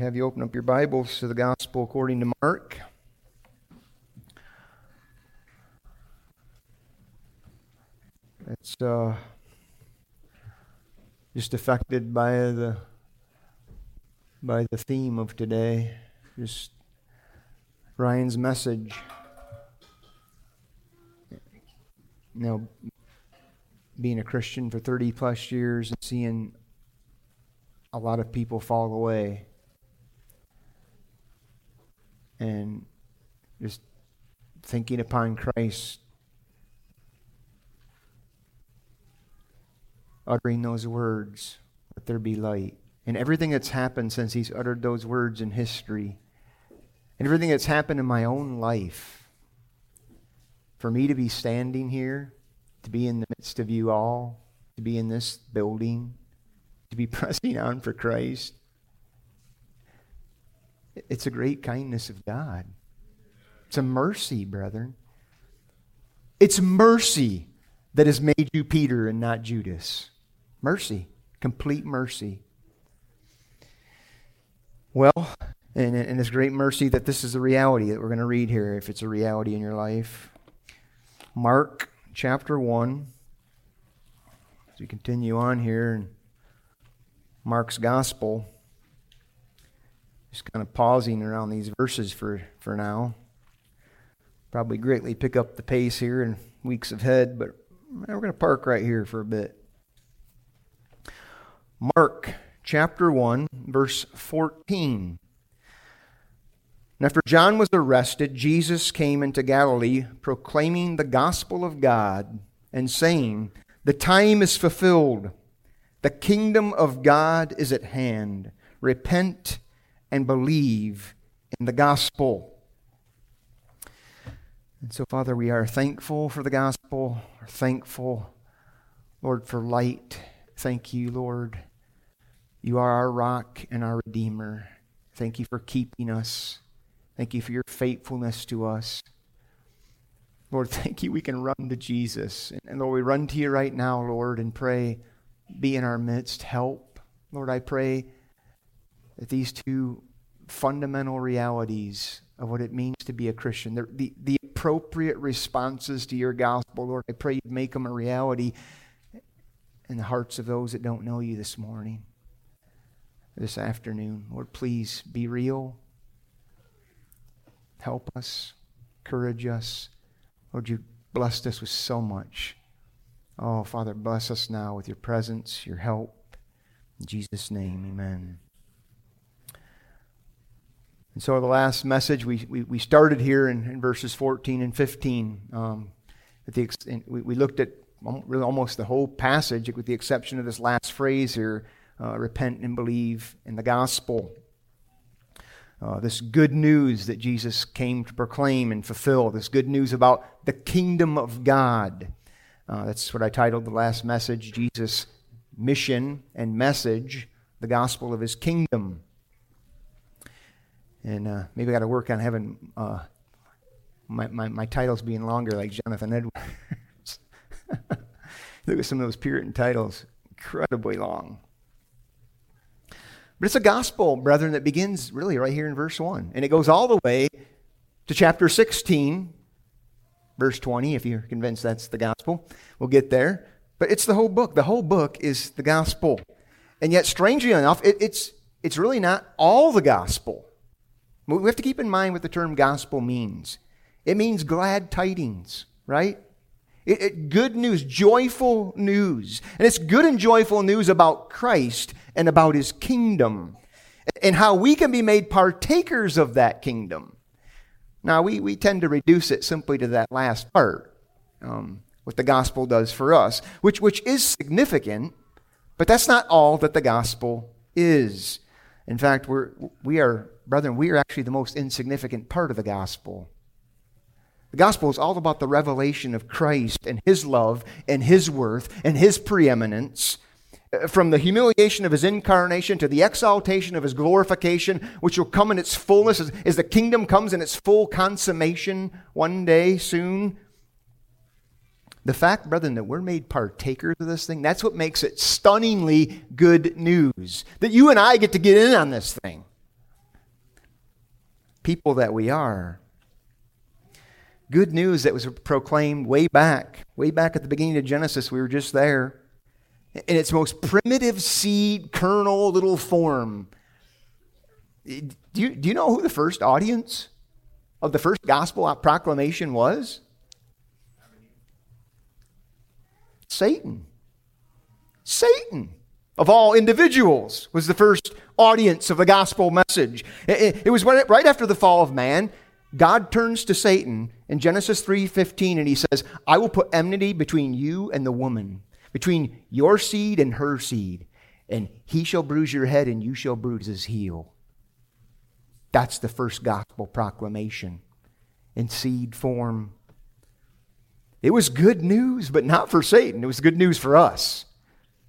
have you open up your Bibles to the Gospel according to Mark. It's uh, just affected by the by the theme of today, just Ryan's message. Now, being a Christian for 30 plus years and seeing a lot of people fall away and just thinking upon Christ, uttering those words, let there be light. And everything that's happened since he's uttered those words in history, and everything that's happened in my own life, for me to be standing here, to be in the midst of you all, to be in this building, to be pressing on for Christ, it's a great kindness of God. It's a mercy, brethren. It's mercy that has made you Peter and not Judas. Mercy, complete mercy. Well, and, and it's great mercy that this is a reality that we're going to read here, if it's a reality in your life. Mark chapter 1. As we continue on here in Mark's gospel. Just kind of pausing around these verses for, for now. Probably greatly pick up the pace here in weeks ahead, but we're going to park right here for a bit. Mark chapter 1, verse 14. And after John was arrested, Jesus came into Galilee proclaiming the gospel of God and saying, The time is fulfilled, the kingdom of God is at hand. Repent and believe in the gospel. And so, Father, we are thankful for the gospel, are thankful, Lord, for light. Thank you, Lord. You are our rock and our redeemer. Thank you for keeping us. Thank you for your faithfulness to us. Lord, thank you we can run to Jesus. And Lord, we run to you right now, Lord, and pray, be in our midst, help. Lord, I pray that these two fundamental realities of what it means to be a Christian, the, the, the appropriate responses to your gospel, Lord, I pray you make them a reality in the hearts of those that don't know you this morning, this afternoon. Lord, please be real. Help us, encourage us. Lord, you blessed us with so much. Oh, Father, bless us now with your presence, your help. In Jesus' name, amen. And so the last message, we, we, we started here in, in, verses 14 and 15. Um, the, we, we looked at really almost the whole passage with the exception of this last phrase here uh, repent and believe in the gospel. Uh, this good news that Jesus came to proclaim and fulfill, this good news about the kingdom of God. Uh, that's what I titled the last message Jesus' mission and message, the gospel of his kingdom. And uh, maybe I got to work on having uh, my, my, my, titles being longer, like Jonathan Edwards. Look at some of those Puritan titles, incredibly long. But it's a gospel, brethren, that begins really right here in verse 1. And it goes all the way to chapter 16, verse 20, if you're convinced that's the gospel. We'll get there. But it's the whole book. The whole book is the gospel. And yet, strangely enough, it, it's, it's really not all the gospel. We have to keep in mind what the term gospel means. It means glad tidings, right? It, it, good news, joyful news. And it's good and joyful news about Christ and about his kingdom and how we can be made partakers of that kingdom. Now, we, we tend to reduce it simply to that last part, um, what the gospel does for us, which, which is significant, but that's not all that the gospel is. In fact, we're, we are Brethren, we are actually the most insignificant part of the gospel. The gospel is all about the revelation of Christ and his love and his worth and his preeminence. Uh, from the humiliation of his incarnation to the exaltation of his glorification, which will come in its fullness as, as the kingdom comes in its full consummation one day soon. The fact, brethren, that we're made partakers of this thing, that's what makes it stunningly good news. That you and I get to get in on this thing. people that we are. Good news that was proclaimed way back, way back at the beginning of Genesis. We were just there. In its most primitive seed, kernel, little form. Do you, do you know who the first audience of the first gospel proclamation was? Satan. Satan, of all individuals, was the first audience of the gospel message. It, it was right after the fall of man. God turns to Satan in Genesis 3:15 and he says, "I will put enmity between you and the woman, between your seed and her seed, and he shall bruise your head and you shall bruise his heel." That's the first gospel proclamation in seed form. It was good news, but not for Satan. It was good news for us.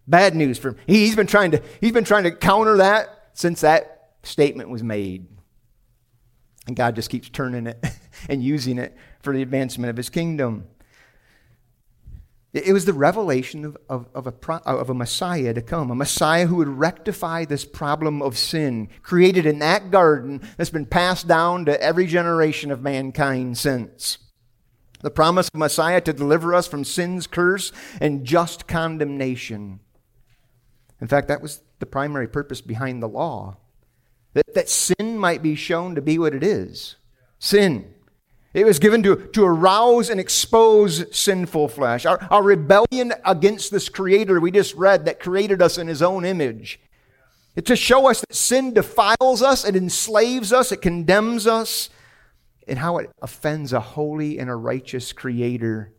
Bad news for him. He's been trying to, he's been trying to counter that since that statement was made. And God just keeps turning it and using it for the advancement of his kingdom. It was the revelation of, of, of, a, of a Messiah to come, a Messiah who would rectify this problem of sin created in that garden that's been passed down to every generation of mankind since. The promise of Messiah to deliver us from sin's curse and just condemnation. In fact, that was the primary purpose behind the law that, that sin might be shown to be what it is sin. It was given to, to arouse and expose sinful flesh. Our, our rebellion against this Creator we just read that created us in His own image. It's to show us that sin defiles us, it enslaves us, it condemns us, and how it offends a holy and a righteous Creator.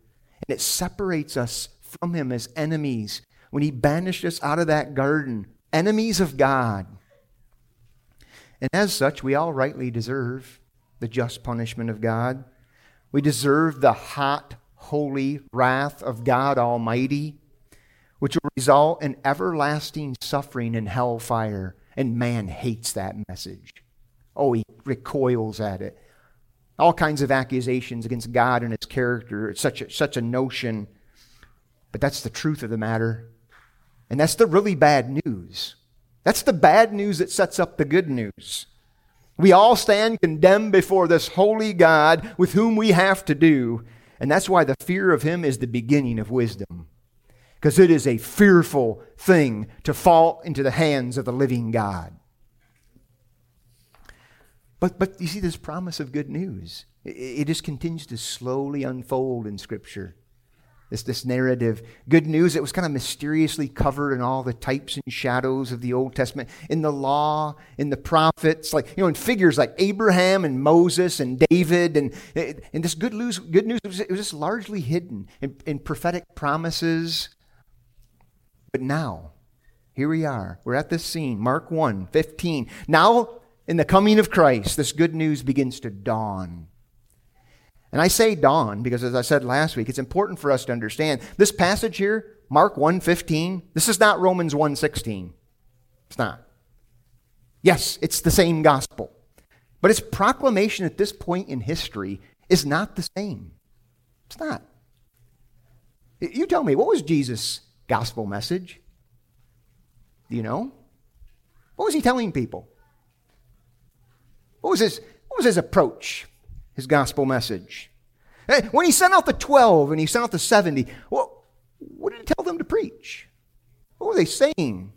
And it separates us from Him as enemies when He banished us out of that garden, enemies of God. And as such, we all rightly deserve the just punishment of God. We deserve the hot, holy wrath of God Almighty, which will result in everlasting suffering and hellfire. And man hates that message. Oh, he recoils at it. All kinds of accusations against God and his character. It's such a, such a notion. But that's the truth of the matter. And that's the really bad news. That's the bad news that sets up the good news. We all stand condemned before this holy God with whom we have to do. And that's why the fear of him is the beginning of wisdom. Because it is a fearful thing to fall into the hands of the living God. But, but you see, this promise of good news, it, it just continues to slowly unfold in Scripture this, this narrative. Good news, it was kind of mysteriously covered in all the types and shadows of the Old Testament, in the law, in the prophets, like, you know, in figures like Abraham and Moses and David. And, and this good news, good news it was, just largely hidden in, in prophetic promises. But now, here we are. We're at this scene, Mark 1 15. Now, in the coming of Christ, this good news begins to dawn. And I say dawn because as I said last week, it's important for us to understand this passage here, Mark 1:15, this is not Romans 1:16. It's not. Yes, it's the same gospel. But its proclamation at this point in history is not the same. It's not. You tell me, what was Jesus' gospel message? Do you know? What was he telling people? What was his, what was his approach? his gospel message. Eh, when he sent out the 12 and he sent out the 70, well, what did he tell them to preach? What were they saying?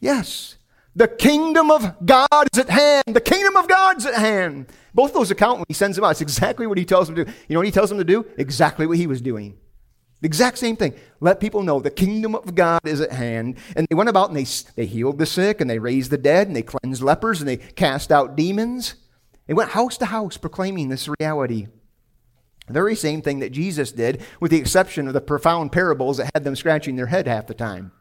Yes, the kingdom of God is at hand. The kingdom of God's at hand. Both those accounts, when he sends them out, it's exactly what he tells them to do. You know what he tells them to do? Exactly what he was doing. The exact same thing. Let people know the kingdom of God is at hand. And they went about and they, they healed the sick and they raised the dead and they cleansed lepers and they cast out demons. They went house to house proclaiming this reality. The very same thing that Jesus did, with the exception of the profound parables that had them scratching their head half the time.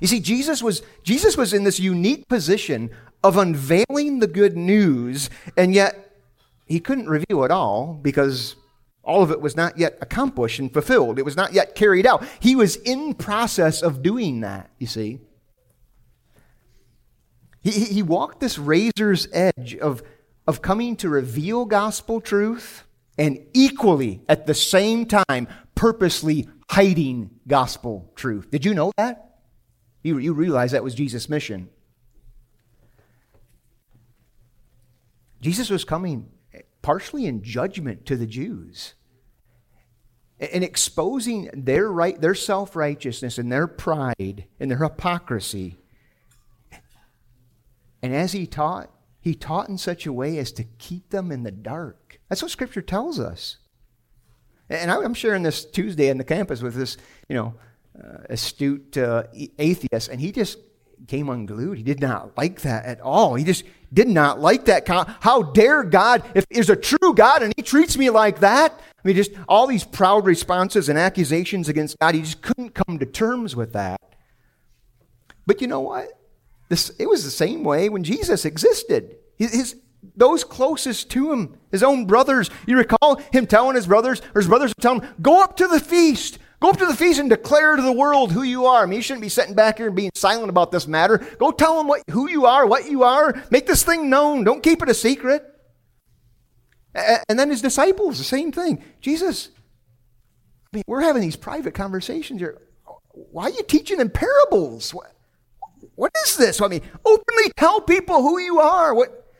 You see, Jesus was, Jesus was in this unique position of unveiling the good news, and yet he couldn't reveal it all because all of it was not yet accomplished and fulfilled. It was not yet carried out. He was in process of doing that, you see. He, he walked this razor's edge of, of coming to reveal gospel truth and equally at the same time purposely hiding gospel truth. Did you know that? You, you realize that was Jesus' mission. Jesus was coming partially in judgment to the Jews and exposing their right their self-righteousness and their pride and their hypocrisy. And as he taught he taught in such a way as to keep them in the dark. That's what scripture tells us. And i'm sharing this tuesday in the campus with this you know uh, astute uh, atheist and he just came unglued he did not like that at all he just did not like that how dare god if there's a true god and he treats me like that I mean, just all these proud responses and accusations against God. He just couldn't come to terms with that. But you know what? This, it was the same way when Jesus existed. His, those closest to him, his own brothers, you recall him telling his brothers, or his brothers telling him, Go up to the feast. Go up to the feast and declare to the world who you are. I mean, you shouldn't be sitting back here and being silent about this matter. Go tell them what, who you are, what you are. Make this thing known. Don't keep it a secret. And then his disciples, the same thing. Jesus, I mean, we're having these private conversations here. Why are you teaching in parables? What, what is this? I mean, openly tell people who you are. What,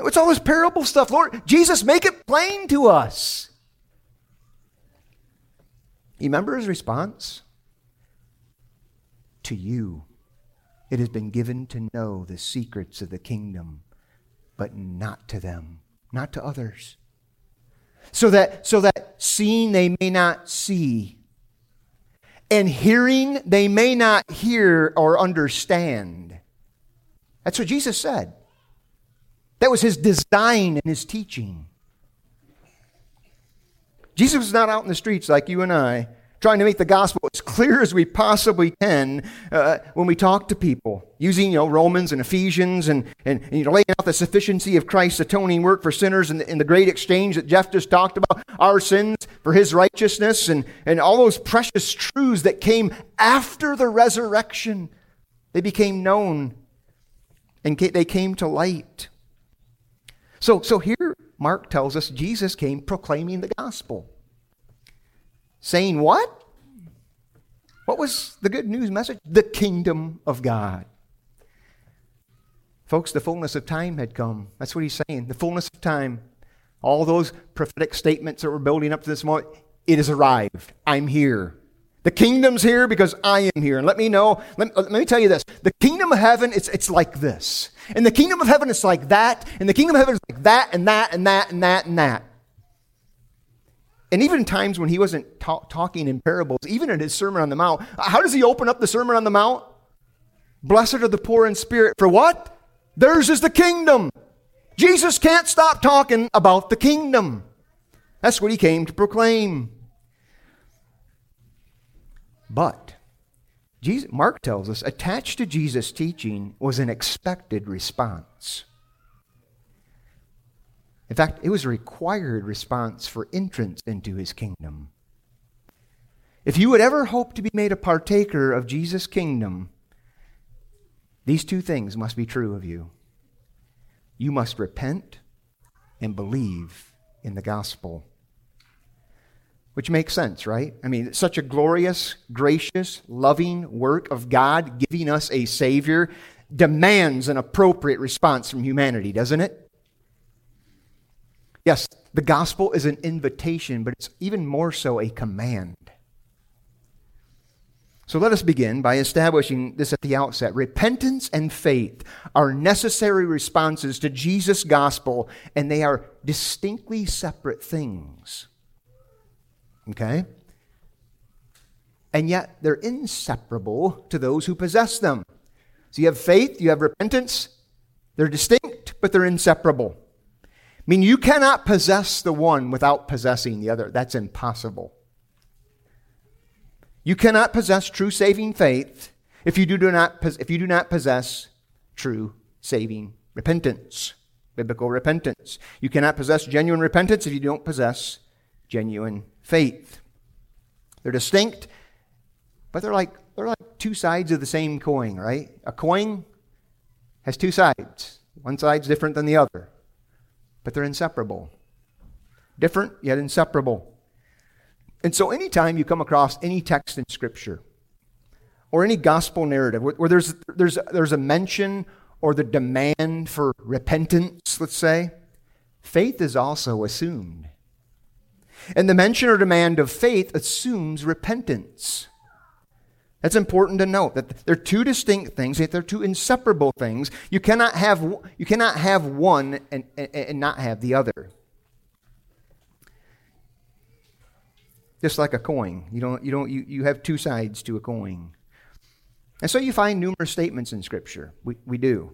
what's all this parable stuff? Lord, Jesus, make it plain to us. You remember his response? To you, it has been given to know the secrets of the kingdom, but not to them not to others. So that, so that seeing they may not see, and hearing they may not hear or understand. That's what Jesus said. That was his design and his teaching. Jesus was not out in the streets like you and I trying to make the gospel as clear as we possibly can uh, when we talk to people, using you know, Romans and Ephesians and, and, and you know, laying out the sufficiency of Christ's atoning work for sinners and the, the great exchange that Jeff just talked about, our sins for his righteousness, and, and all those precious truths that came after the resurrection. They became known and they came to light. So, so here, Mark tells us Jesus came proclaiming the gospel. Saying what? What was the good news message? The kingdom of God. Folks, the fullness of time had come. That's what he's saying. The fullness of time. All those prophetic statements that were building up to this moment, it has arrived. I'm here. The kingdom's here because I am here. And let me know, let, let, me tell you this. The kingdom of heaven, it's, it's like this. And the kingdom of heaven is like that. And the kingdom of heaven is like that and that and that and that and that. And even times when he wasn't ta- talking in parables, even in his Sermon on the Mount, how does he open up the Sermon on the Mount? Blessed are the poor in spirit. For what? Theirs is the kingdom. Jesus can't stop talking about the kingdom. That's what he came to proclaim. But Jesus, Mark tells us attached to Jesus' teaching was an expected response. In fact, it was a required response for entrance into his kingdom. If you would ever hope to be made a partaker of Jesus' kingdom, these two things must be true of you. You must repent and believe in the gospel. Which makes sense, right? I mean, such a glorious, gracious, loving work of God giving us a Savior demands an appropriate response from humanity, doesn't it? Yes, the gospel is an invitation, but it's even more so a command. So let us begin by establishing this at the outset. Repentance and faith are necessary responses to Jesus' gospel, and they are distinctly separate things. Okay? And yet they're inseparable to those who possess them. So you have faith, you have repentance. They're distinct, but they're inseparable. I mean, you cannot possess the one without possessing the other. That's impossible. You cannot possess true saving faith if you do not, if you do not possess true saving repentance, biblical repentance. You cannot possess genuine repentance if you don't possess genuine faith. They're distinct, but they're like, they're like two sides of the same coin, right? A coin has two sides. One side's different than the other but they're inseparable. Different, yet inseparable. And so, anytime you come across any text in Scripture or any gospel narrative where, where there's, there's, there's a mention or the demand for repentance, let's say, faith is also assumed. And the mention or demand of faith assumes repentance. That's important to note that they're two distinct things, yet they're two inseparable things. You cannot have, you cannot have one and, and, and not have the other. Just like a coin. You, don't, you, don't, you, you have two sides to a coin. And so you find numerous statements in Scripture. We, we do.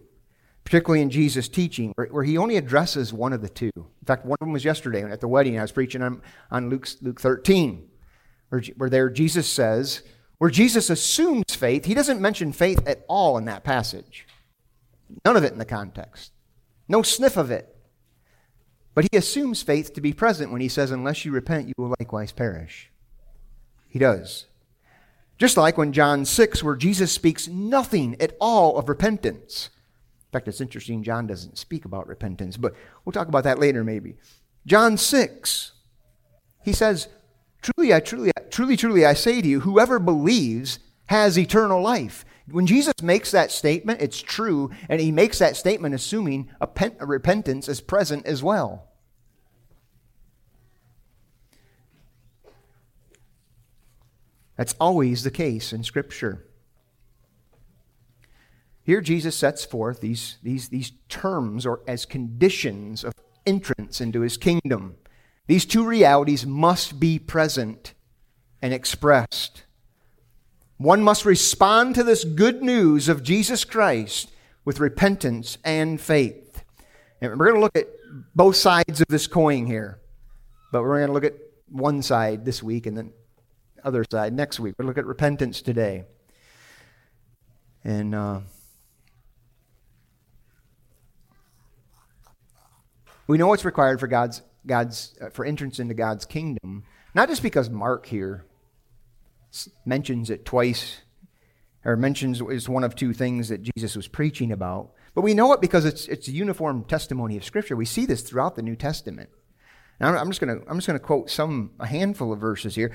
Particularly in Jesus' teaching, where, he only addresses one of the two. In fact, one of them was yesterday at the wedding. I was preaching on, on Luke, Luke 13, where, where there Jesus says, where Jesus assumes faith, he doesn't mention faith at all in that passage. None of it in the context. No sniff of it. But he assumes faith to be present when he says, Unless you repent, you will likewise perish. He does. Just like when John 6, where Jesus speaks nothing at all of repentance. Fact, it's interesting, John doesn't speak about repentance, but we'll talk about that later maybe. John 6, he says, Truly, I truly, truly, truly, I say to you, whoever believes has eternal life. When Jesus makes that statement, it's true, and he makes that statement assuming a, pen, a repentance is present as well. That's always the case in Scripture. Here, Jesus sets forth these, these, these terms or as conditions of entrance into his kingdom. These two realities must be present and expressed. One must respond to this good news of Jesus Christ with repentance and faith. And we're going to look at both sides of this coin here, but we're going to look at one side this week and then other side next week. We'll look at repentance today. And uh, we know what's required for God's God's uh, for entrance into God's kingdom, not just because Mark here mentions it twice or mentions is one of two things that Jesus was preaching about, but we know it because it's it's a uniform testimony of Scripture. We see this throughout the New Testament. Now I'm just to I'm just to quote some a handful of verses here.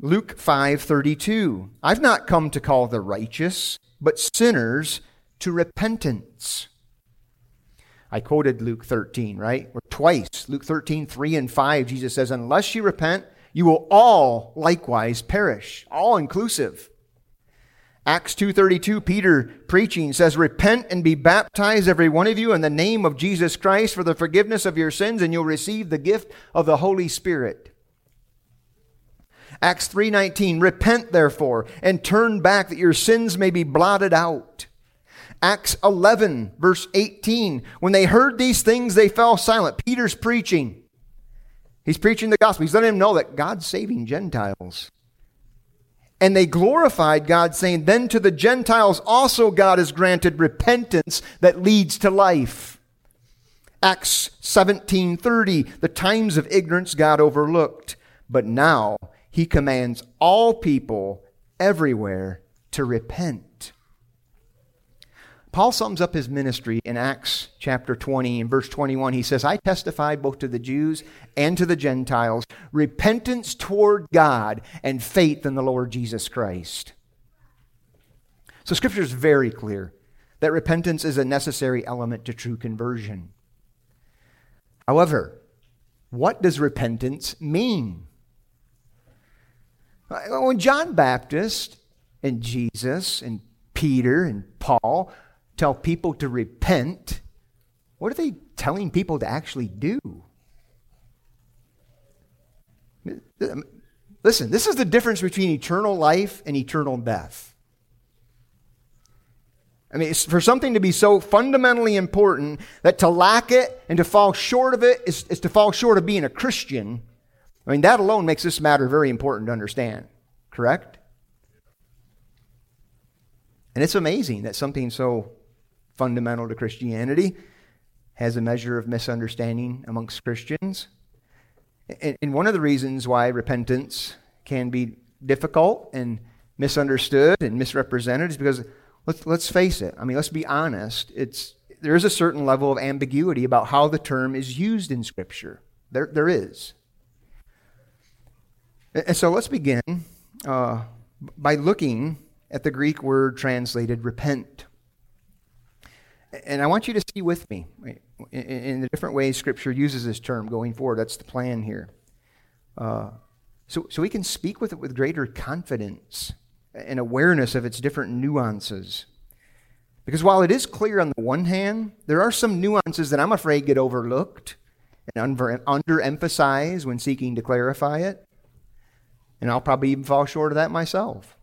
Luke 5:32. I've not come to call the righteous, but sinners to repentance. I quoted Luke 13, right? Twice. Luke 13, 3 and 5, Jesus says, Unless you repent, you will all likewise perish. All inclusive. Acts 2:32 Peter preaching says repent and be baptized every one of you in the name of Jesus Christ for the forgiveness of your sins and you'll receive the gift of the Holy Spirit. Acts 3:19 Repent therefore and turn back that your sins may be blotted out. Acts 11 verse 18 When they heard these things they fell silent. Peter's preaching. He's preaching the gospel. He's letting them know that God's saving Gentiles. And they glorified God, saying, Then to the Gentiles also God has granted repentance that leads to life. Acts 17:30 The times of ignorance God overlooked, but now he commands all people everywhere to repent. Paul sums up his ministry in Acts chapter 20 and verse 21. He says, I testified both to the Jews and to the Gentiles repentance toward God and faith in the Lord Jesus Christ. So, Scripture is very clear that repentance is a necessary element to true conversion. However, what does repentance mean? When John Baptist and Jesus and Peter and Paul tell people to repent, what are they telling people to actually do? Listen, this is the difference between eternal life and eternal death. I mean, for something to be so fundamentally important that to lack it and to fall short of it is, is to fall short of being a Christian. I mean, that alone makes this matter very important to understand, correct? And it's amazing that something so fundamental to Christianity has a measure of misunderstanding amongst Christians. And one of the reasons why repentance can be difficult and misunderstood and misrepresented is because let's, let's face it. I mean, let's be honest. It's, there is a certain level of ambiguity about how the term is used in Scripture. There, there is. And so let's begin uh, by looking at the Greek word translated repent. And I want you to see with me in the different ways Scripture uses this term going forward. That's the plan here. Uh, so, so we can speak with it with greater confidence and awareness of its different nuances. Because while it is clear on the one hand, there are some nuances that I'm afraid get overlooked and under, underemphasized when seeking to clarify it. And I'll probably even fall short of that myself.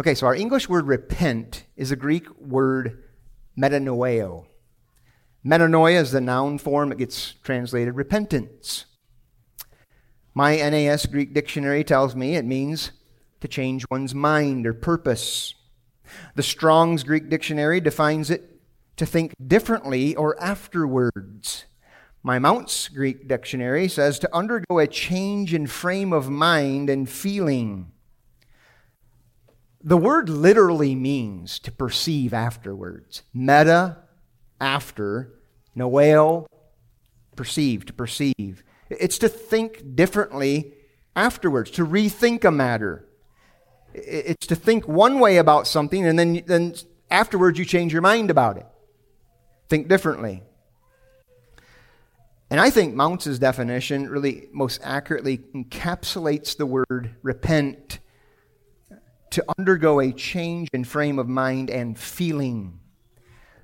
Okay, so our English word repent is a Greek word metanoeo. Metanoia is the noun form, it gets translated repentance. My NAS Greek dictionary tells me it means to change one's mind or purpose. The Strong's Greek dictionary defines it to think differently or afterwards. My Mounce's Greek dictionary says to undergo a change in frame of mind and feeling. The word literally means to perceive afterwards. Meta, after. noeo, perceive, to perceive. It's to think differently afterwards, to rethink a matter. It's to think one way about something and then, then afterwards you change your mind about it. Think differently. And I think Mounce's definition really most accurately encapsulates the word repent to undergo a change in frame of mind and feeling.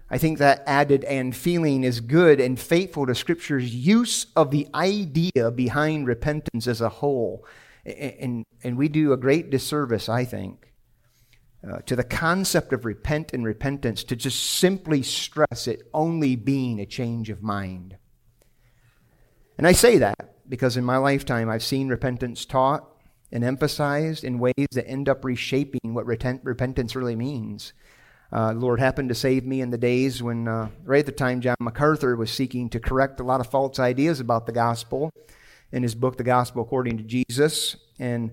I think that added and feeling is good and faithful to Scripture's use of the idea behind repentance as a whole. And, and we do a great disservice, I think, uh, to the concept of repent and repentance to just simply stress it only being a change of mind. And I say that because in my lifetime I've seen repentance taught and emphasized in ways that end up reshaping what repentance really means. Uh, the Lord happened to save me in the days when, uh, right at the time, John MacArthur was seeking to correct a lot of false ideas about the gospel in his book, The Gospel According to Jesus. And,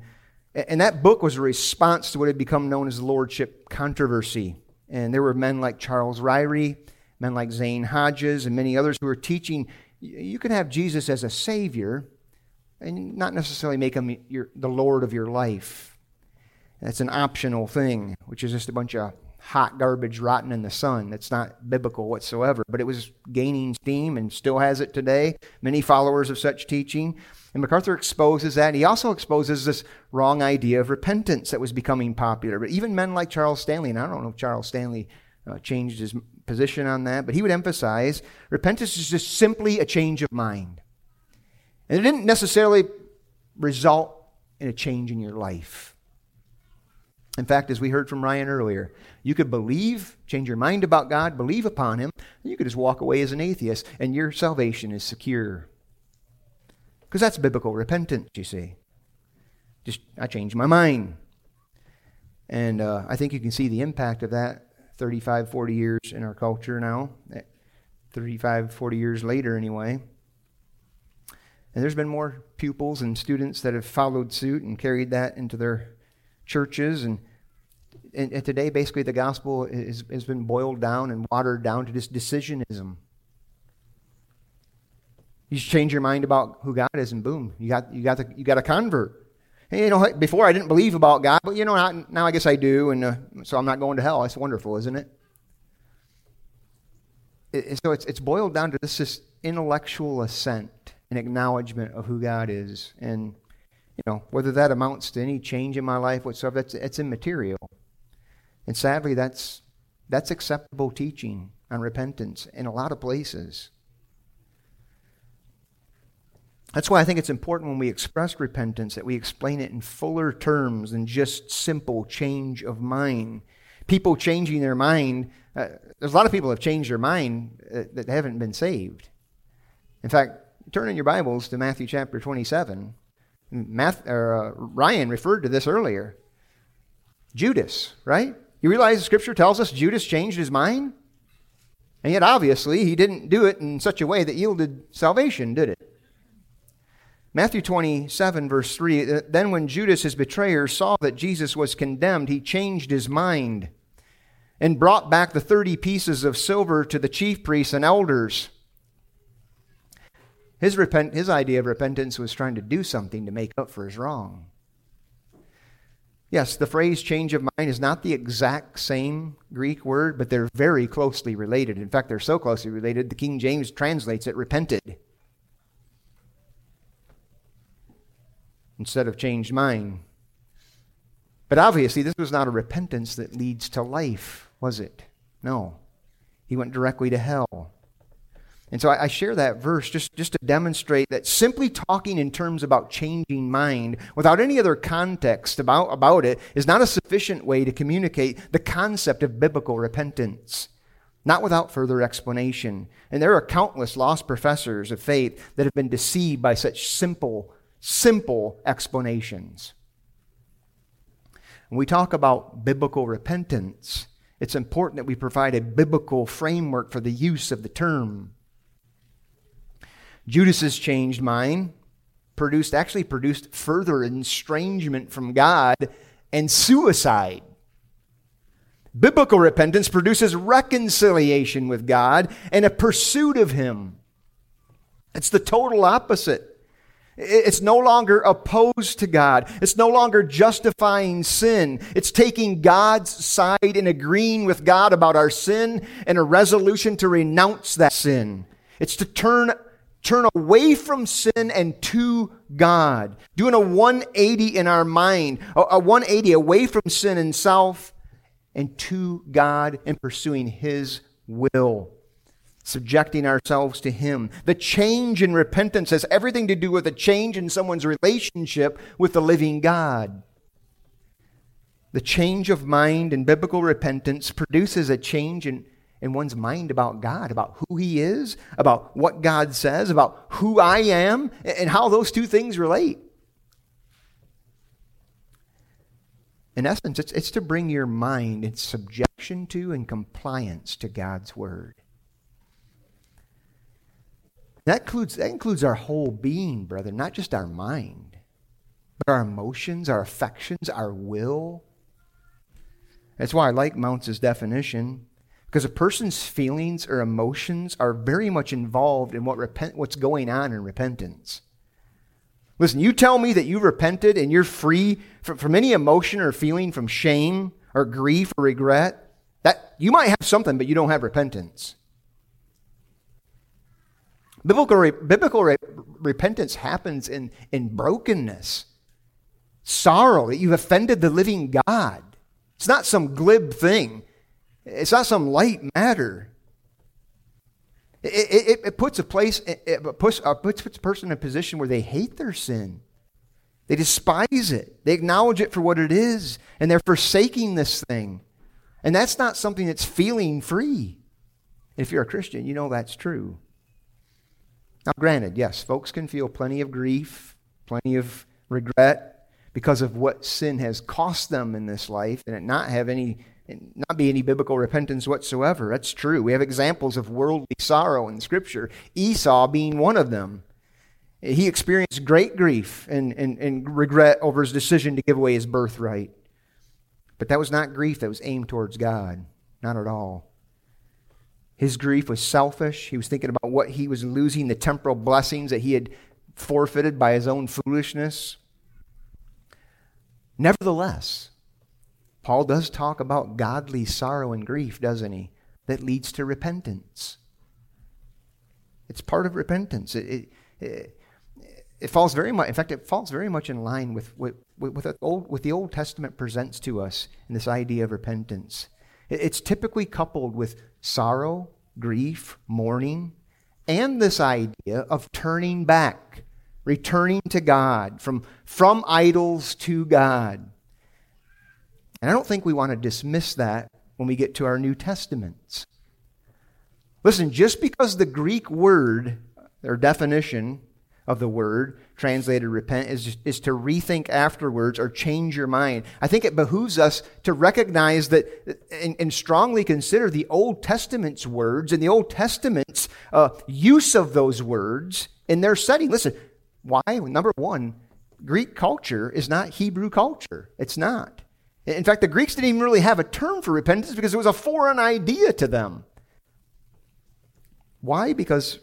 and that book was a response to what had become known as the Lordship controversy. And there were men like Charles Ryrie, men like Zane Hodges, and many others who were teaching you can have Jesus as a Savior and not necessarily make him your, the Lord of your life. That's an optional thing, which is just a bunch of hot garbage rotting in the sun. That's not biblical whatsoever, but it was gaining steam and still has it today. Many followers of such teaching. And MacArthur exposes that. He also exposes this wrong idea of repentance that was becoming popular. But even men like Charles Stanley, and I don't know if Charles Stanley uh, changed his position on that, but he would emphasize repentance is just simply a change of mind. And it didn't necessarily result in a change in your life. In fact, as we heard from Ryan earlier, you could believe, change your mind about God, believe upon Him, and you could just walk away as an atheist, and your salvation is secure. Because that's biblical repentance, you see. Just, I changed my mind. And uh, I think you can see the impact of that 35, 40 years in our culture now. 35, 40 years later, anyway. And there's been more pupils and students that have followed suit and carried that into their churches. And, and, and today, basically, the gospel is, has been boiled down and watered down to just decisionism. You change your mind about who God is, and boom, you got, you got, the, you got a convert. You know, before I didn't believe about God, but you know, now, now I guess I do, and uh, so I'm not going to hell. That's wonderful, isn't it? it so it's, it's boiled down to this, this intellectual assent and acknowledgement of who God is. And, you know, whether that amounts to any change in my life whatsoever, that's, it's immaterial. And sadly, that's, that's acceptable teaching on repentance in a lot of places. That's why I think it's important when we express repentance that we explain it in fuller terms than just simple change of mind. People changing their mind, uh, there's a lot of people have changed their mind uh, that haven't been saved. In fact, turn in your Bibles to Matthew chapter 27. Math, uh, Ryan referred to this earlier. Judas, right? You realize the scripture tells us Judas changed his mind? And yet, obviously, he didn't do it in such a way that yielded salvation, did it? Matthew 27, verse 3 uh, Then when Judas, his betrayer, saw that Jesus was condemned, he changed his mind and brought back the 30 pieces of silver to the chief priests and elders. His, repent, his idea of repentance was trying to do something to make up for his wrong. Yes, the phrase change of mind is not the exact same Greek word, but they're very closely related. In fact, they're so closely related, the King James translates it repented instead of changed mind. But obviously, this was not a repentance that leads to life, was it? No. He went directly to hell. And so I, I, share that verse just, just to demonstrate that simply talking in terms about changing mind without any other context about, about it is not a sufficient way to communicate the concept of biblical repentance. Not without further explanation. And there are countless lost professors of faith that have been deceived by such simple, simple explanations. When we talk about biblical repentance, it's important that we provide a biblical framework for the use of the term. Judas's changed mind produced actually produced further estrangement from God and suicide. Biblical repentance produces reconciliation with God and a pursuit of Him. It's the total opposite. It's no longer opposed to God. It's no longer justifying sin. It's taking God's side and agreeing with God about our sin and a resolution to renounce that sin. It's to turn turn away from sin and to God. Doing a 180 in our mind, a 180 away from sin and self and to God and pursuing His will. Subjecting ourselves to Him. The change in repentance has everything to do with a change in someone's relationship with the living God. The change of mind in biblical repentance produces a change in in one's mind about God, about who He is, about what God says, about who I am, and how those two things relate. In essence, it's, it's to bring your mind in subjection to and compliance to God's Word. That includes, that includes our whole being, brother, not just our mind, but our emotions, our affections, our will. That's why I like Mounce's definition. Because a person's feelings or emotions are very much involved in what repent, what's going on in repentance. Listen, you tell me that you repented and you're free from, from any emotion or feeling from shame or grief or regret. That you might have something, but you don't have repentance. Biblical, biblical re, repentance happens in, in brokenness, sorrow that you've offended the living God. It's not some glib thing. It's not some light matter. It, it, it puts a place, it puts, uh, puts a person in a position where they hate their sin. They despise it. They acknowledge it for what it is, and they're forsaking this thing. And that's not something that's feeling free. If you're a Christian, you know that's true. Now, granted, yes, folks can feel plenty of grief, plenty of regret because of what sin has cost them in this life, and it not have any not be any biblical repentance whatsoever. That's true. We have examples of worldly sorrow in Scripture, Esau being one of them. He experienced great grief and, and, and regret over his decision to give away his birthright. But that was not grief that was aimed towards God. Not at all. His grief was selfish. He was thinking about what he was losing, the temporal blessings that he had forfeited by his own foolishness. Nevertheless, Paul does talk about godly sorrow and grief, doesn't he? That leads to repentance. It's part of repentance. It, it, it, falls very much, in fact, it falls very much in line with what with, with, old, with the Old Testament presents to us in this idea of repentance. it's typically coupled with sorrow, grief, mourning, and this idea of turning back, returning to God, from, from idols to God. And I don't think we want to dismiss that when we get to our New Testaments. Listen, just because the Greek word, or definition of the word translated repent, is, is to rethink afterwards or change your mind, I think it behooves us to recognize that and, and strongly consider the Old Testament's words and the Old Testament's uh, use of those words in their setting. Listen, why? Number one, Greek culture is not Hebrew culture. It's not. In fact, the Greeks didn't even really have a term for repentance because it was a foreign idea to them. Why? Because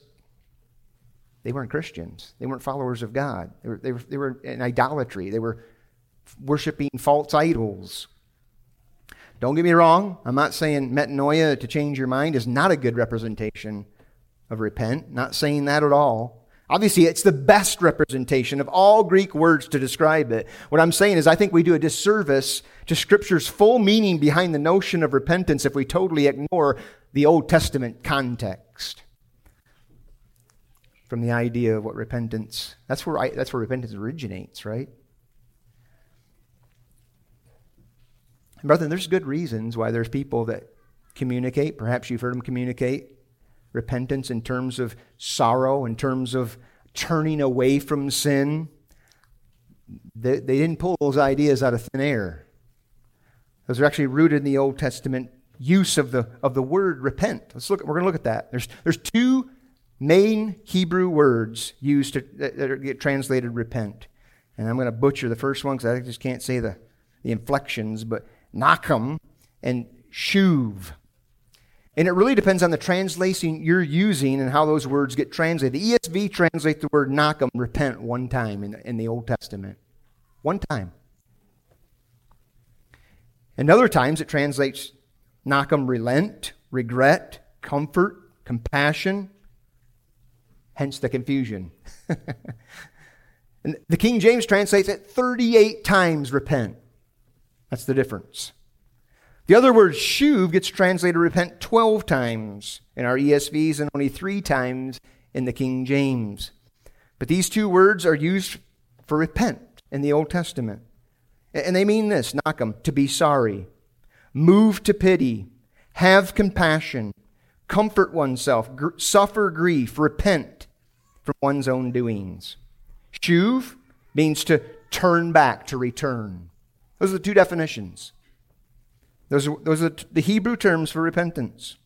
they weren't Christians. They weren't followers of God. They were, they were, they were in idolatry. They were worshiping false idols. Don't get me wrong, I'm not saying metanoia to change your mind is not a good representation of repent. Not saying that at all. Obviously, it's the best representation of all Greek words to describe it. What I'm saying is, I think we do a disservice to Scripture's full meaning behind the notion of repentance if we totally ignore the Old Testament context. From the idea of what repentance, that's where, I, that's where repentance originates, right? And brother, there's good reasons why there's people that communicate. Perhaps you've heard them communicate repentance in terms of sorrow, in terms of turning away from sin. They, they didn't pull those ideas out of thin air. Those are actually rooted in the Old Testament use of the, of the word repent. Let's look, we're going to look at that. There's, there's two main Hebrew words used to, that get translated repent. And I'm going to butcher the first one because I just can't say the, the inflections, but Nachum and Shuv. And it really depends on the translation you're using and how those words get translated. The ESV translates the word Nachum, repent, one time in the, in the Old Testament. One time. And other times it translates Nachum, relent, regret, comfort, compassion, hence the confusion. the King James translates it 38 times repent. That's the difference. The other word, shuv, gets translated repent 12 times in our ESVs and only three times in the King James. But these two words are used for repent in the Old Testament. And they mean this, Nachum, to be sorry, move to pity, have compassion, comfort oneself, gr- suffer grief, repent from one's own doings. Shuv means to turn back, to return. Those are the two definitions. Those are, those are the Hebrew terms for repentance.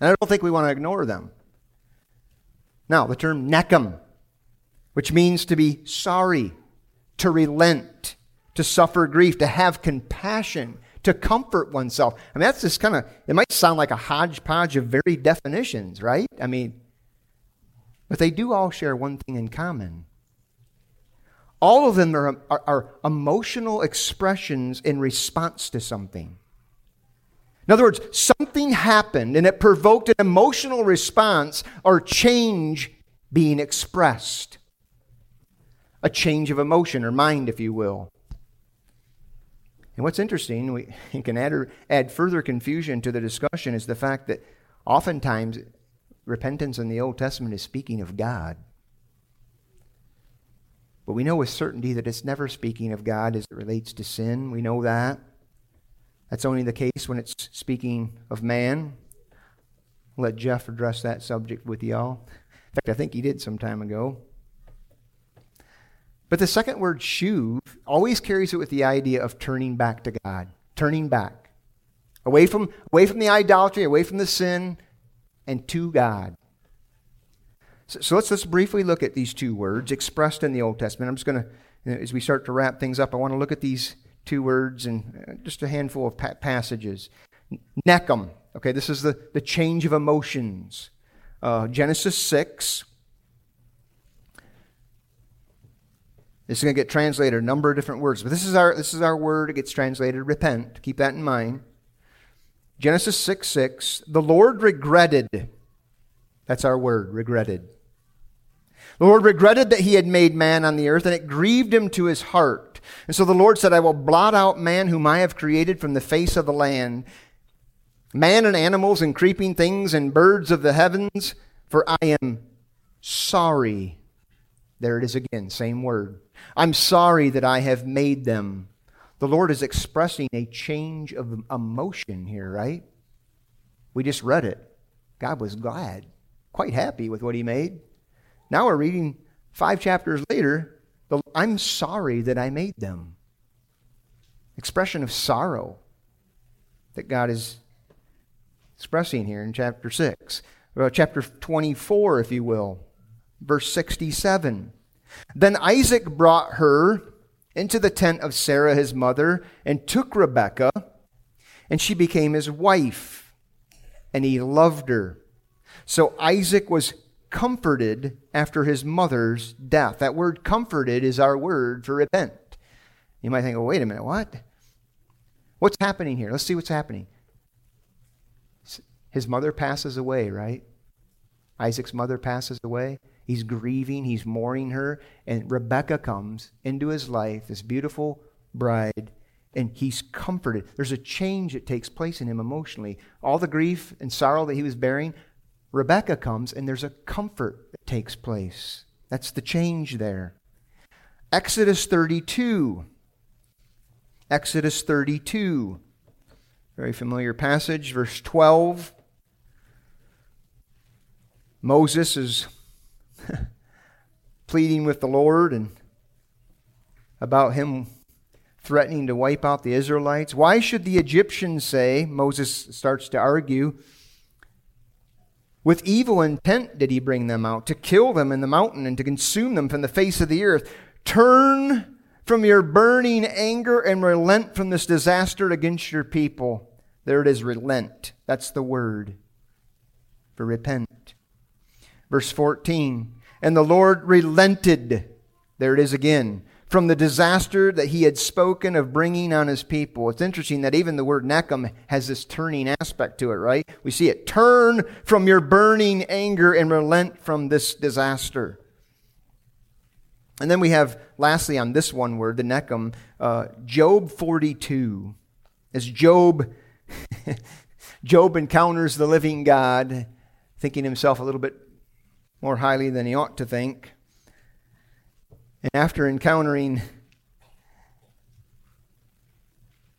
And I don't think we want to ignore them. Now, the term nechem, which means to be sorry, to relent, to suffer grief, to have compassion, to comfort oneself. I mean, that's just kind of, it might sound like a hodgepodge of very definitions, right? I mean, but they do all share one thing in common all of them are, are, are, emotional expressions in response to something. In other words, something happened and it provoked an emotional response or change being expressed. A change of emotion or mind, if you will. And what's interesting, we can add, add further confusion to the discussion, is the fact that oftentimes repentance in the Old Testament is speaking of God. But we know with certainty that it's never speaking of God as it relates to sin. We know that. That's only the case when it's speaking of man. I'll let Jeff address that subject with y'all. In fact, I think he did some time ago. But the second word, shuv, always carries it with the idea of turning back to God. Turning back. Away from, away from the idolatry, away from the sin, and to God. So, so let's, let's briefly look at these two words expressed in the Old Testament. I'm just going to, as we start to wrap things up, I want to look at these two words and uh, just a handful of pa- passages. Nechem. Okay, this is the, the change of emotions. Uh, Genesis 6. This is going to get translated a number of different words, but this is our this is our word. It gets translated repent. Keep that in mind. Genesis 6 6. The Lord regretted. That's our word, regretted. The Lord regretted that he had made man on the earth, and it grieved him to his heart. And so the Lord said, I will blot out man whom I have created from the face of the land, man and animals and creeping things and birds of the heavens, for I am sorry. There it is again, same word. I'm sorry that I have made them. The Lord is expressing a change of emotion here, right? We just read it. God was glad, quite happy with what he made. Now we're reading five chapters later, the, I'm sorry that I made them. Expression of sorrow that God is expressing here in chapter 6. Or chapter 24, if you will, verse 67. Then Isaac brought her into the tent of Sarah his mother and took Rebekah, and she became his wife, and he loved her. So Isaac was comforted after his mother's death. That word comforted is our word for repent. You might think, oh, wait a minute, what? What's happening here? Let's see what's happening. His mother passes away, right? Isaac's mother passes away. He's grieving, he's mourning her, and Rebecca comes into his life, this beautiful bride, and he's comforted. There's a change that takes place in him emotionally. All the grief and sorrow that he was bearing, Rebecca comes, and there's a comfort that takes place. That's the change there. Exodus 32. Exodus 32. Very familiar passage, verse 12. Moses is pleading with the Lord and about him threatening to wipe out the Israelites. Why should the Egyptians say, Moses starts to argue, with evil intent did he bring them out, to kill them in the mountain and to consume them from the face of the earth. Turn from your burning anger and relent from this disaster against your people. There it is, relent. That's the word for repent. Verse 14 And the Lord relented. There it is again. From the disaster that he had spoken of bringing on his people. It's interesting that even the word Nechem has this turning aspect to it, right? We see it. Turn from your burning anger and relent from this disaster. And then we have, lastly, on this one word, the Nechem, uh, Job 42. As Job, Job encounters the living God, thinking himself a little bit more highly than he ought to think. And after encountering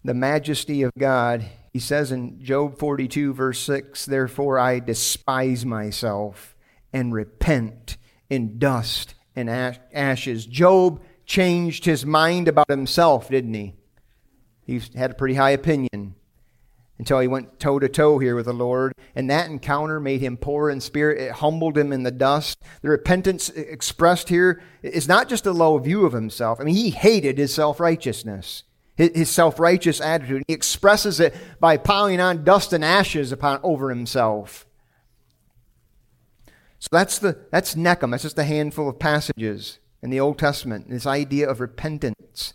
the majesty of God, he says in Job 42, verse 6, Therefore I despise myself and repent in dust and ashes. Job changed his mind about himself, didn't he? He had a pretty high opinion until he went toe to toe here with the Lord. And that encounter made him poor in spirit. It humbled him in the dust. The repentance expressed here is not just a low view of himself. I mean, he hated his self righteousness, his self righteous attitude. He expresses it by piling on dust and ashes upon over himself. So that's the that's Nechem. That's just a handful of passages in the Old Testament. This idea of repentance.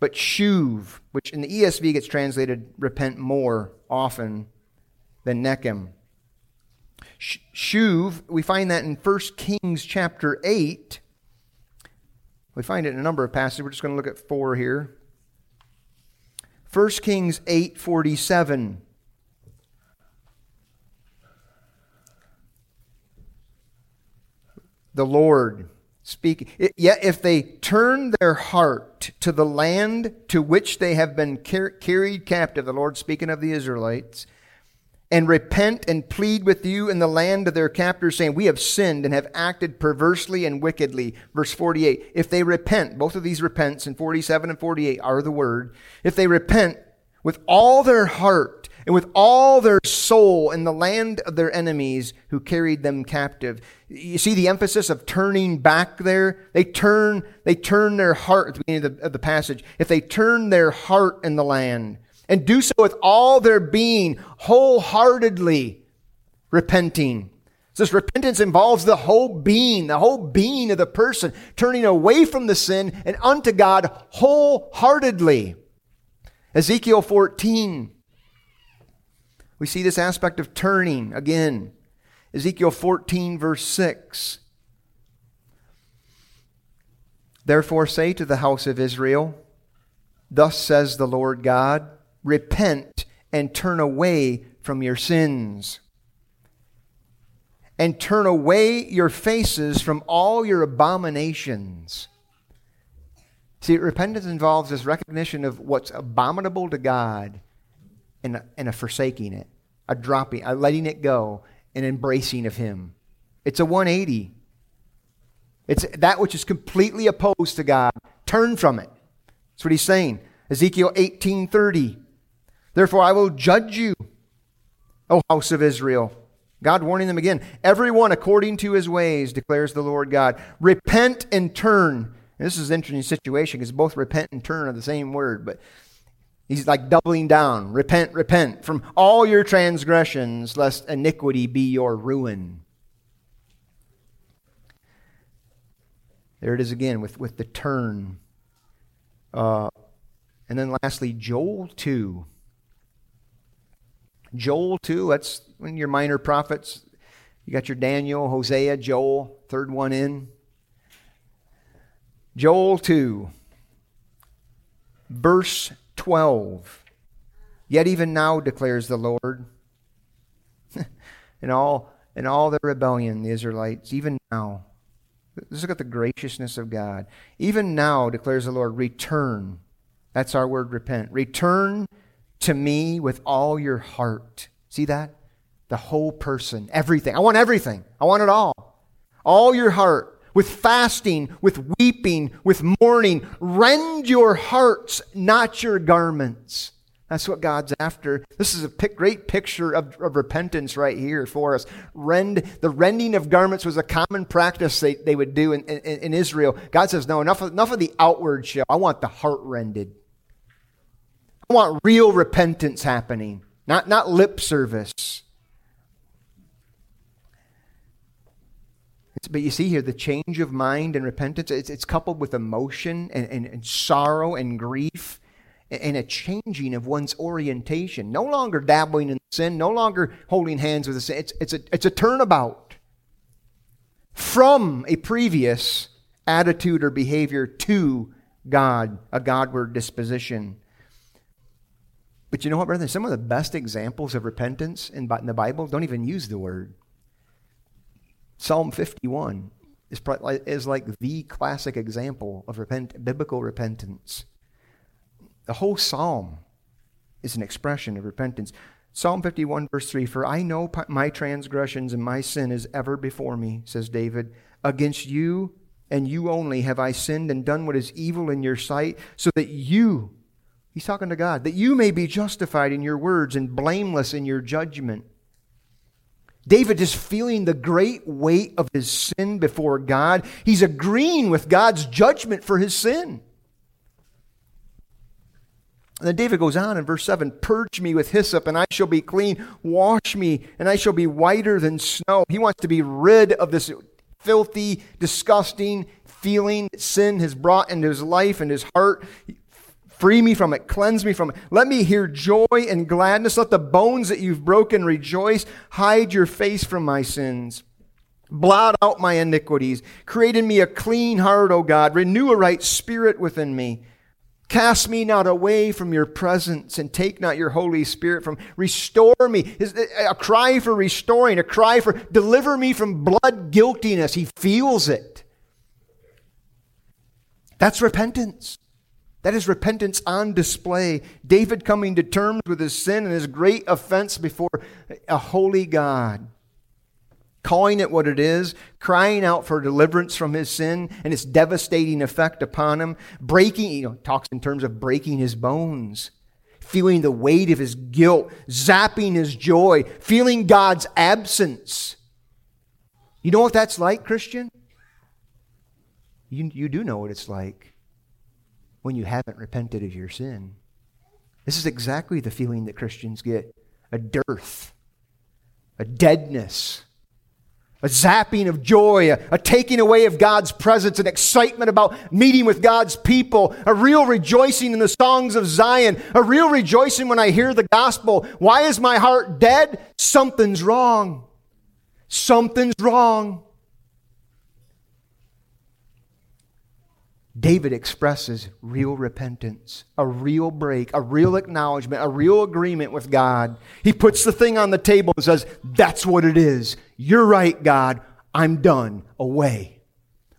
But shuv, which in the ESV gets translated repent more often than Nechem. Shuv, we find that in 1 Kings chapter 8. We find it in a number of passages. We're just going to look at four here. 1 Kings 8:47. The Lord speaking. Yet if they turn their heart to the land to which they have been car- carried captive, the Lord speaking of the Israelites, and repent and plead with you in the land of their captors, saying, We have sinned and have acted perversely and wickedly. Verse 48. If they repent, both of these repents in 47 and 48 are the word. If they repent with all their heart and with all their soul in the land of their enemies who carried them captive. You see the emphasis of turning back there? They turn, they turn their heart at the beginning of the, of the passage. If they turn their heart in the land and do so with all their being, wholeheartedly repenting. So this repentance involves the whole being, the whole being of the person, turning away from the sin and unto God wholeheartedly. Ezekiel 14 we see this aspect of turning again. Ezekiel 14, verse 6. Therefore, say to the house of Israel, Thus says the Lord God, repent and turn away from your sins. And turn away your faces from all your abominations. See, repentance involves this recognition of what's abominable to God and a, and a forsaking it, a dropping, a letting it go, an embracing of Him. It's a 180. It's that which is completely opposed to God. Turn from it. That's what he's saying. Ezekiel 18:30. Therefore I will judge you, O house of Israel. God warning them again. Everyone according to his ways, declares the Lord God. Repent and turn. And this is an interesting situation because both repent and turn are the same word, but He's like doubling down. Repent, repent from all your transgressions, lest iniquity be your ruin. There it is again with, with the turn. Uh, and then lastly, Joel 2. Joel 2, that's when your minor prophets. You got your Daniel, Hosea, Joel, third one in. Joel 2, verse 12. Yet even now declares the Lord, in all in all their rebellion, the Israelites, even now. Let's look at the graciousness of God. Even now, declares the Lord, return. That's our word, repent. Return to me with all your heart. See that? The whole person, everything. I want everything. I want it all. All your heart, with fasting, with weeping, with mourning. Rend your hearts, not your garments. That's what God's after. This is a great picture of, of, repentance right here for us. Rend, the rending of garments was a common practice they, they would do in, in, in Israel. God says, no, enough of, enough of the outward show. I want the heart rended. I want real repentance happening, not, not lip service. But you see here, the change of mind and repentance, it's, it's coupled with emotion and, and, and sorrow and grief and a changing of one's orientation. No longer dabbling in sin, no longer holding hands with the sin. It's, it's, a, it's a turnabout from a previous attitude or behavior to God, a Godward disposition. But you know what, brother? Some of the best examples of repentance in, in the Bible don't even use the word. Psalm 51 is, is like the classic example of repent, biblical repentance. The whole psalm is an expression of repentance. Psalm 51, verse 3 For I know my transgressions and my sin is ever before me, says David. Against you and you only have I sinned and done what is evil in your sight, so that you, he's talking to God, that you may be justified in your words and blameless in your judgment. David is feeling the great weight of his sin before God. He's agreeing with God's judgment for his sin. And then David goes on in verse 7 Purge me with hyssop, and I shall be clean. Wash me, and I shall be whiter than snow. He wants to be rid of this filthy, disgusting feeling sin has brought into his life and his heart. Free me from it, cleanse me from it. Let me hear joy and gladness. Let the bones that you've broken rejoice. Hide your face from my sins. Blot out my iniquities. Create in me a clean heart, O God. Renew a right spirit within me. Cast me not away from your presence and take not your Holy Spirit from. Restore me. A cry for restoring, a cry for deliver me from blood guiltiness. He feels it. That's repentance. That is repentance on display. David coming to terms with his sin and his great offense before a holy God calling it what it is, crying out for deliverance from his sin and its devastating effect upon him, breaking, you know, talks in terms of breaking his bones, feeling the weight of his guilt, zapping his joy, feeling God's absence. You know what that's like, Christian? You, you do know what it's like when you haven't repented of your sin. This is exactly the feeling that Christians get a dearth, a deadness a zapping of joy, a, a, taking away of God's presence, an excitement about meeting with God's people, a real rejoicing in the songs of Zion, a real rejoicing when I hear the gospel. Why is my heart dead? Something's wrong. Something's wrong. David expresses real repentance, a real break, a real acknowledgement, a real agreement with God. He puts the thing on the table and says, That's what it is. You're right, God. I'm done. Away.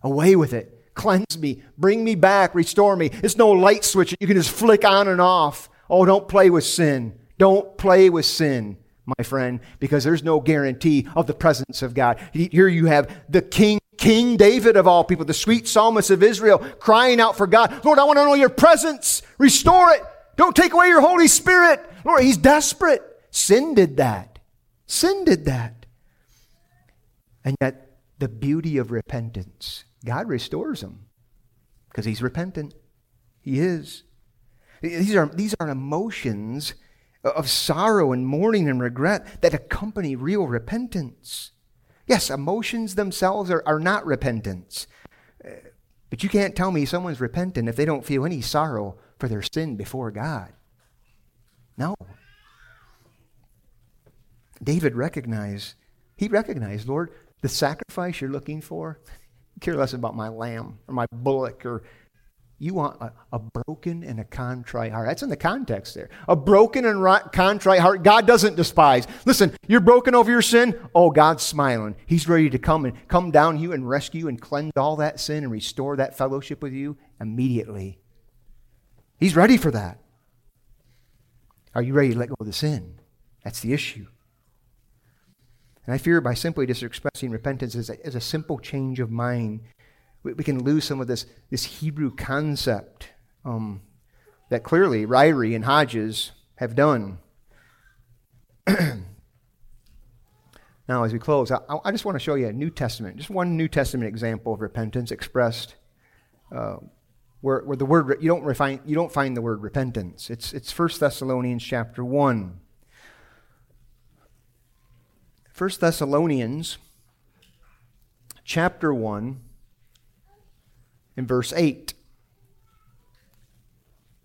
Away with it. Cleanse me. Bring me back. Restore me. It's no light switch you can just flick on and off. Oh, don't play with sin. Don't play with sin, my friend, because there's no guarantee of the presence of God. Here you have the King King David of all people, the sweet psalmist of Israel, crying out for God, Lord, I want to know your presence. Restore it. Don't take away your Holy Spirit. Lord, he's desperate. Sin did that. Sin did that. And yet, the beauty of repentance, God restores him because he's repentant. He is. These are, these are emotions of sorrow and mourning and regret that accompany real repentance. Yes, emotions themselves are, are not repentance. Uh, but you can't tell me someone's repentant if they don't feel any sorrow for their sin before God. No. David recognized, he recognized, Lord, the sacrifice you're looking for, care less about my lamb or my bullock or you want a, a, broken and a contrite heart. That's in the context there. A broken and contrite heart, God doesn't despise. Listen, you're broken over your sin. Oh, God's smiling. He's ready to come and come down you and rescue and cleanse all that sin and restore that fellowship with you immediately. He's ready for that. Are you ready to let go of the sin? That's the issue. And I fear by simply just expressing repentance as a, as a simple change of mind, we, we, can lose some of this, this Hebrew concept um, that clearly Ryrie and Hodges have done. now, as we close, I, I, just want to show you a New Testament, just one New Testament example of repentance expressed. Uh, where, where the word you don't refine you don't find the word repentance. It's it's 1 Thessalonians chapter 1. 1 Thessalonians chapter 1 in verse 8.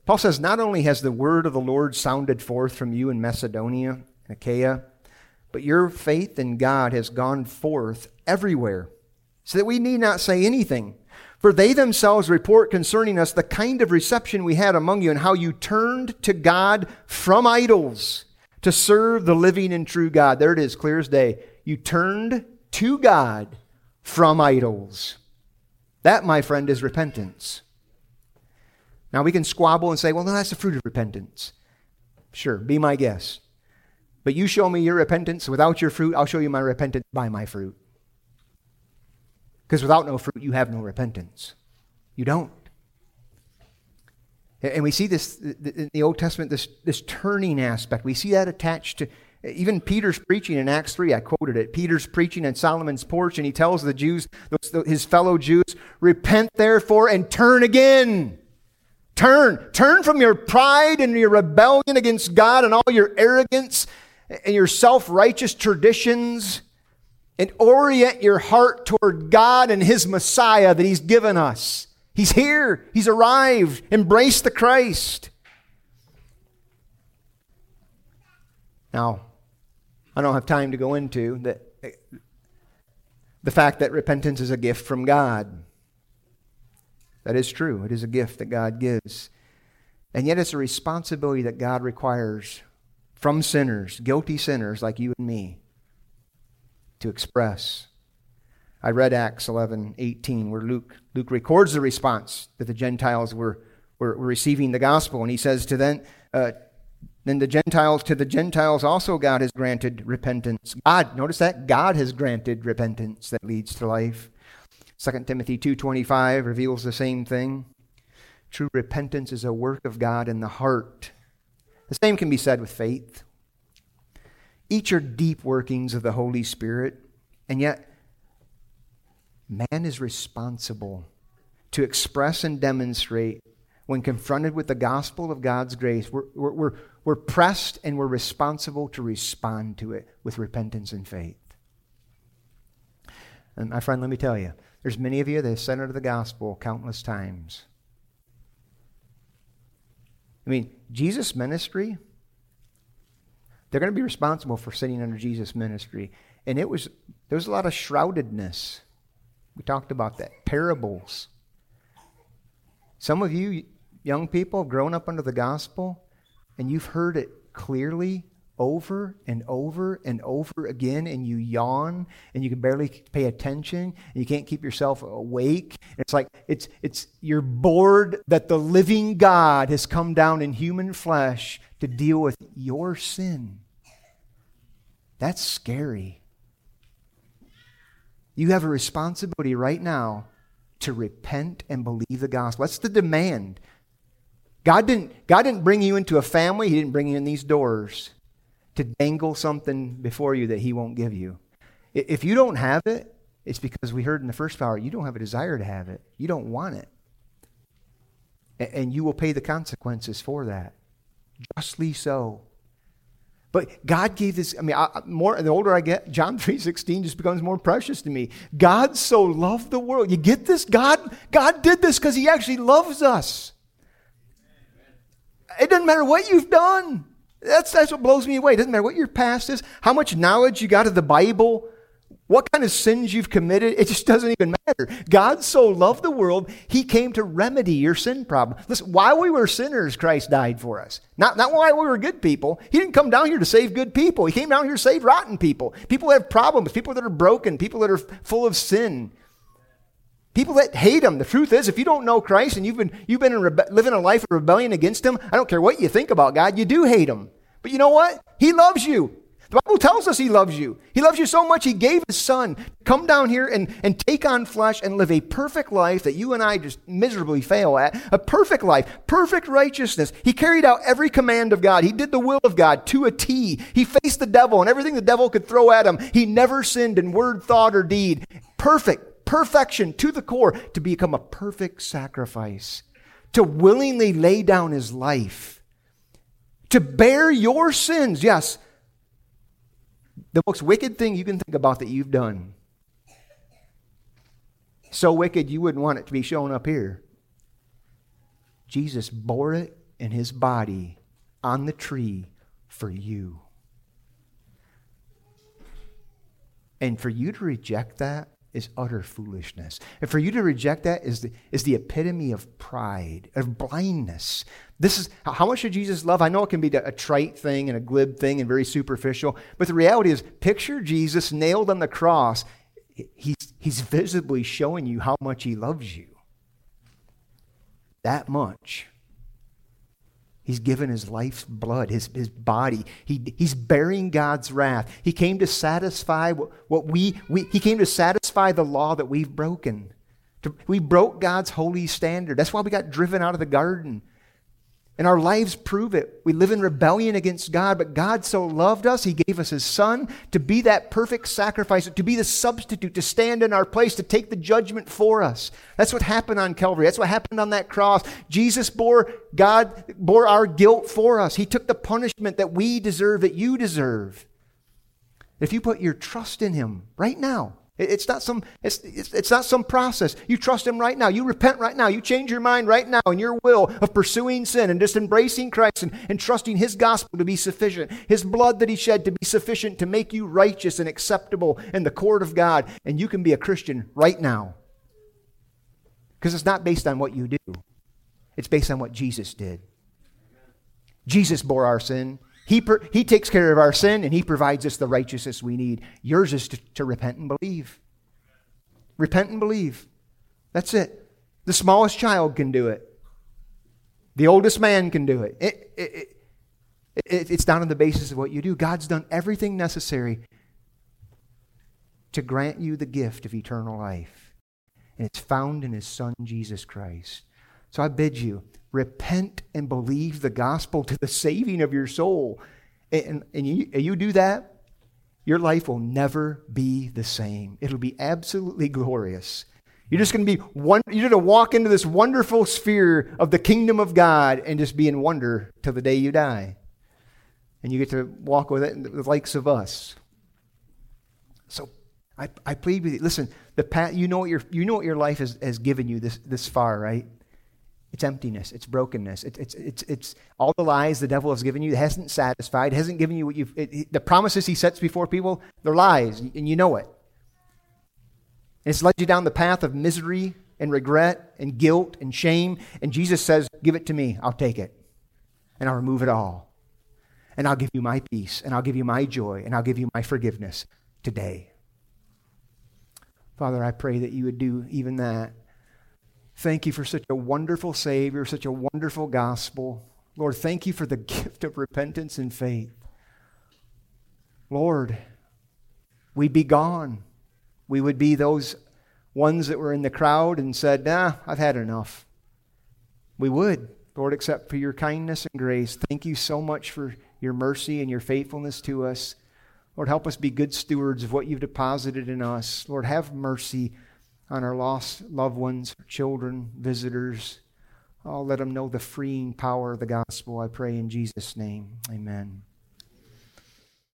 Paul says, Not only has the word of the Lord sounded forth from you in Macedonia and Achaia, but your faith in God has gone forth everywhere, so that we need not say anything. For they themselves report concerning us the kind of reception we had among you and how you turned to God from idols to serve the living and true God. There it is, clear as day. You turned to God from idols. That, my friend, is repentance. Now we can squabble and say, well, no, that's the fruit of repentance. Sure, be my guest. But you show me your repentance without your fruit, I'll show you my repentance by my fruit. Because without no fruit, you have no repentance. You don't. And we see this in the Old Testament, this, this turning aspect. We see that attached to even Peter's preaching in Acts 3. I quoted it. Peter's preaching in Solomon's porch, and he tells the Jews, his fellow Jews, repent therefore and turn again. Turn. Turn from your pride and your rebellion against God and all your arrogance and your self righteous traditions and orient your heart toward God and His Messiah that He's given us. He's here. He's arrived. Embrace the Christ. Now, I don't have time to go into the, the fact that repentance is a gift from God. That is true. It is a gift that God gives. And yet, it's a responsibility that God requires from sinners, guilty sinners like you and me, to express. I read Acts 11, 18, where Luke, Luke records the response that the Gentiles were, were, were receiving the gospel. And he says to them, uh, then the Gentiles, to the Gentiles also God has granted repentance. God, notice that? God has granted repentance that leads to life. 2 Timothy 2.25 reveals the same thing. True repentance is a work of God in the heart. The same can be said with faith. Each are deep workings of the Holy Spirit, and yet man is responsible to express and demonstrate when confronted with the gospel of God's grace. We're, we're, we're, pressed and we're responsible to respond to it with repentance and faith. And my friend, let me tell you, there's many of you that have centered the gospel countless times. I mean, Jesus' ministry, they're going to be responsible for sitting under Jesus' ministry. And it was, there was a lot of shroudedness. We talked about that. Parables. Some of you young people have grown up under the gospel and you've heard it clearly over and over and over again and you yawn and you can barely pay attention and you can't keep yourself awake it's like it's it's you're bored that the living god has come down in human flesh to deal with your sin that's scary you have a responsibility right now to repent and believe the gospel. That's the demand. God didn't, God didn't bring you into a family, He didn't bring you in these doors to dangle something before you that He won't give you. If you don't have it, it's because we heard in the first hour, you don't have a desire to have it. You don't want it. And you will pay the consequences for that. Justly so. But God gave this, I mean, I, more the older I get, John 3.16 just becomes more precious to me. God so loved the world. You get this? God, God did this because he actually loves us. It doesn't matter what you've done. That's, that's what blows me away. It doesn't matter what your past is, how much knowledge you got of the Bible, what kind of sins you've committed, it just doesn't even matter. God so loved the world, He came to remedy your sin problem. Listen, while we were sinners, Christ died for us. Not, not while we were good people. He didn't come down here to save good people. He came down here to save rotten people. People that have problems, people that are broken, people that are full of sin. People that hate him. The truth is, if you don't know Christ and you've been, you've been rebe- living a life of rebellion against him, I don't care what you think about God, you do hate him. But you know what? He loves you. The Bible tells us he loves you. He loves you so much, he gave his son come down here and, and take on flesh and live a perfect life that you and I just miserably fail at. A perfect life, perfect righteousness. He carried out every command of God. He did the will of God to a T. He faced the devil and everything the devil could throw at him. He never sinned in word, thought, or deed. Perfect, perfection to the core to become a perfect sacrifice, to willingly lay down his life, to bear your sins. Yes the most wicked thing you can think about that you've done. So wicked you wouldn't want it to be shown up here. Jesus bore it in his body on the tree for you. And for you to reject that is utter foolishness. And for you to reject that is the, is the epitome of pride, of blindness. This is how much should Jesus love? I know it can be a trite thing and a glib thing and very superficial, but the reality is picture Jesus nailed on the cross. He's, he's visibly showing you how much he loves you. That much. He's given his life's blood, his, his body. He, he's bearing God's wrath. He came to satisfy what, what we, we, he came to satisfy the law that we've broken. To, we broke God's holy standard. That's why we got driven out of the garden. And our lives prove it. We live in rebellion against God, but God so loved us, He gave us His Son to be that perfect sacrifice, to be the substitute, to stand in our place, to take the judgment for us. That's what happened on Calvary. That's what happened on that cross. Jesus bore, God bore our guilt for us. He took the punishment that we deserve, that you deserve. If you put your trust in Him right now, it's not some it's, it's, it's, not some process. You trust him right now. You repent right now. You change your mind right now in your will of pursuing sin and just embracing Christ and, and trusting his gospel to be sufficient. His blood that he shed to be sufficient to make you righteous and acceptable in the court of God. And you can be a Christian right now. Because it's not based on what you do. It's based on what Jesus did. Jesus bore our sin. He, per, he takes care of our sin and He provides us the righteousness we need. Yours is to, to repent and believe. Repent and believe. That's it. The smallest child can do it, the oldest man can do it. It, it, it. It's not on the basis of what you do. God's done everything necessary to grant you the gift of eternal life. And it's found in His Son, Jesus Christ. So I bid you, repent and believe the gospel to the saving of your soul. And, and you, you do that, your life will never be the same. It'll be absolutely glorious. You're just going to be one, you're going to walk into this wonderful sphere of the kingdom of God and just be in wonder till the day you die. And you get to walk with it, the likes of us. So I, I plead with you. Listen, the path, you know what your, you know what your life has, has given you this, this far, right? It's emptiness. It's brokenness. It's, it's, it's, it's all the lies the devil has given you. It hasn't satisfied. It hasn't given you what you've. It, it, the promises he sets before people, they're lies, and you know it. And it's led you down the path of misery and regret and guilt and shame. And Jesus says, Give it to me. I'll take it. And I'll remove it all. And I'll give you my peace. And I'll give you my joy. And I'll give you my forgiveness today. Father, I pray that you would do even that. Thank you for such a wonderful Savior, such a wonderful gospel. Lord, thank you for the gift of repentance and faith. Lord, we'd be gone. We would be those ones that were in the crowd and said, Nah, I've had enough. We would, Lord, except for your kindness and grace. Thank you so much for your mercy and your faithfulness to us. Lord, help us be good stewards of what you've deposited in us. Lord, have mercy on our lost loved ones, children, visitors. Oh, let them know the freeing power of the gospel. I pray in Jesus' name. Amen.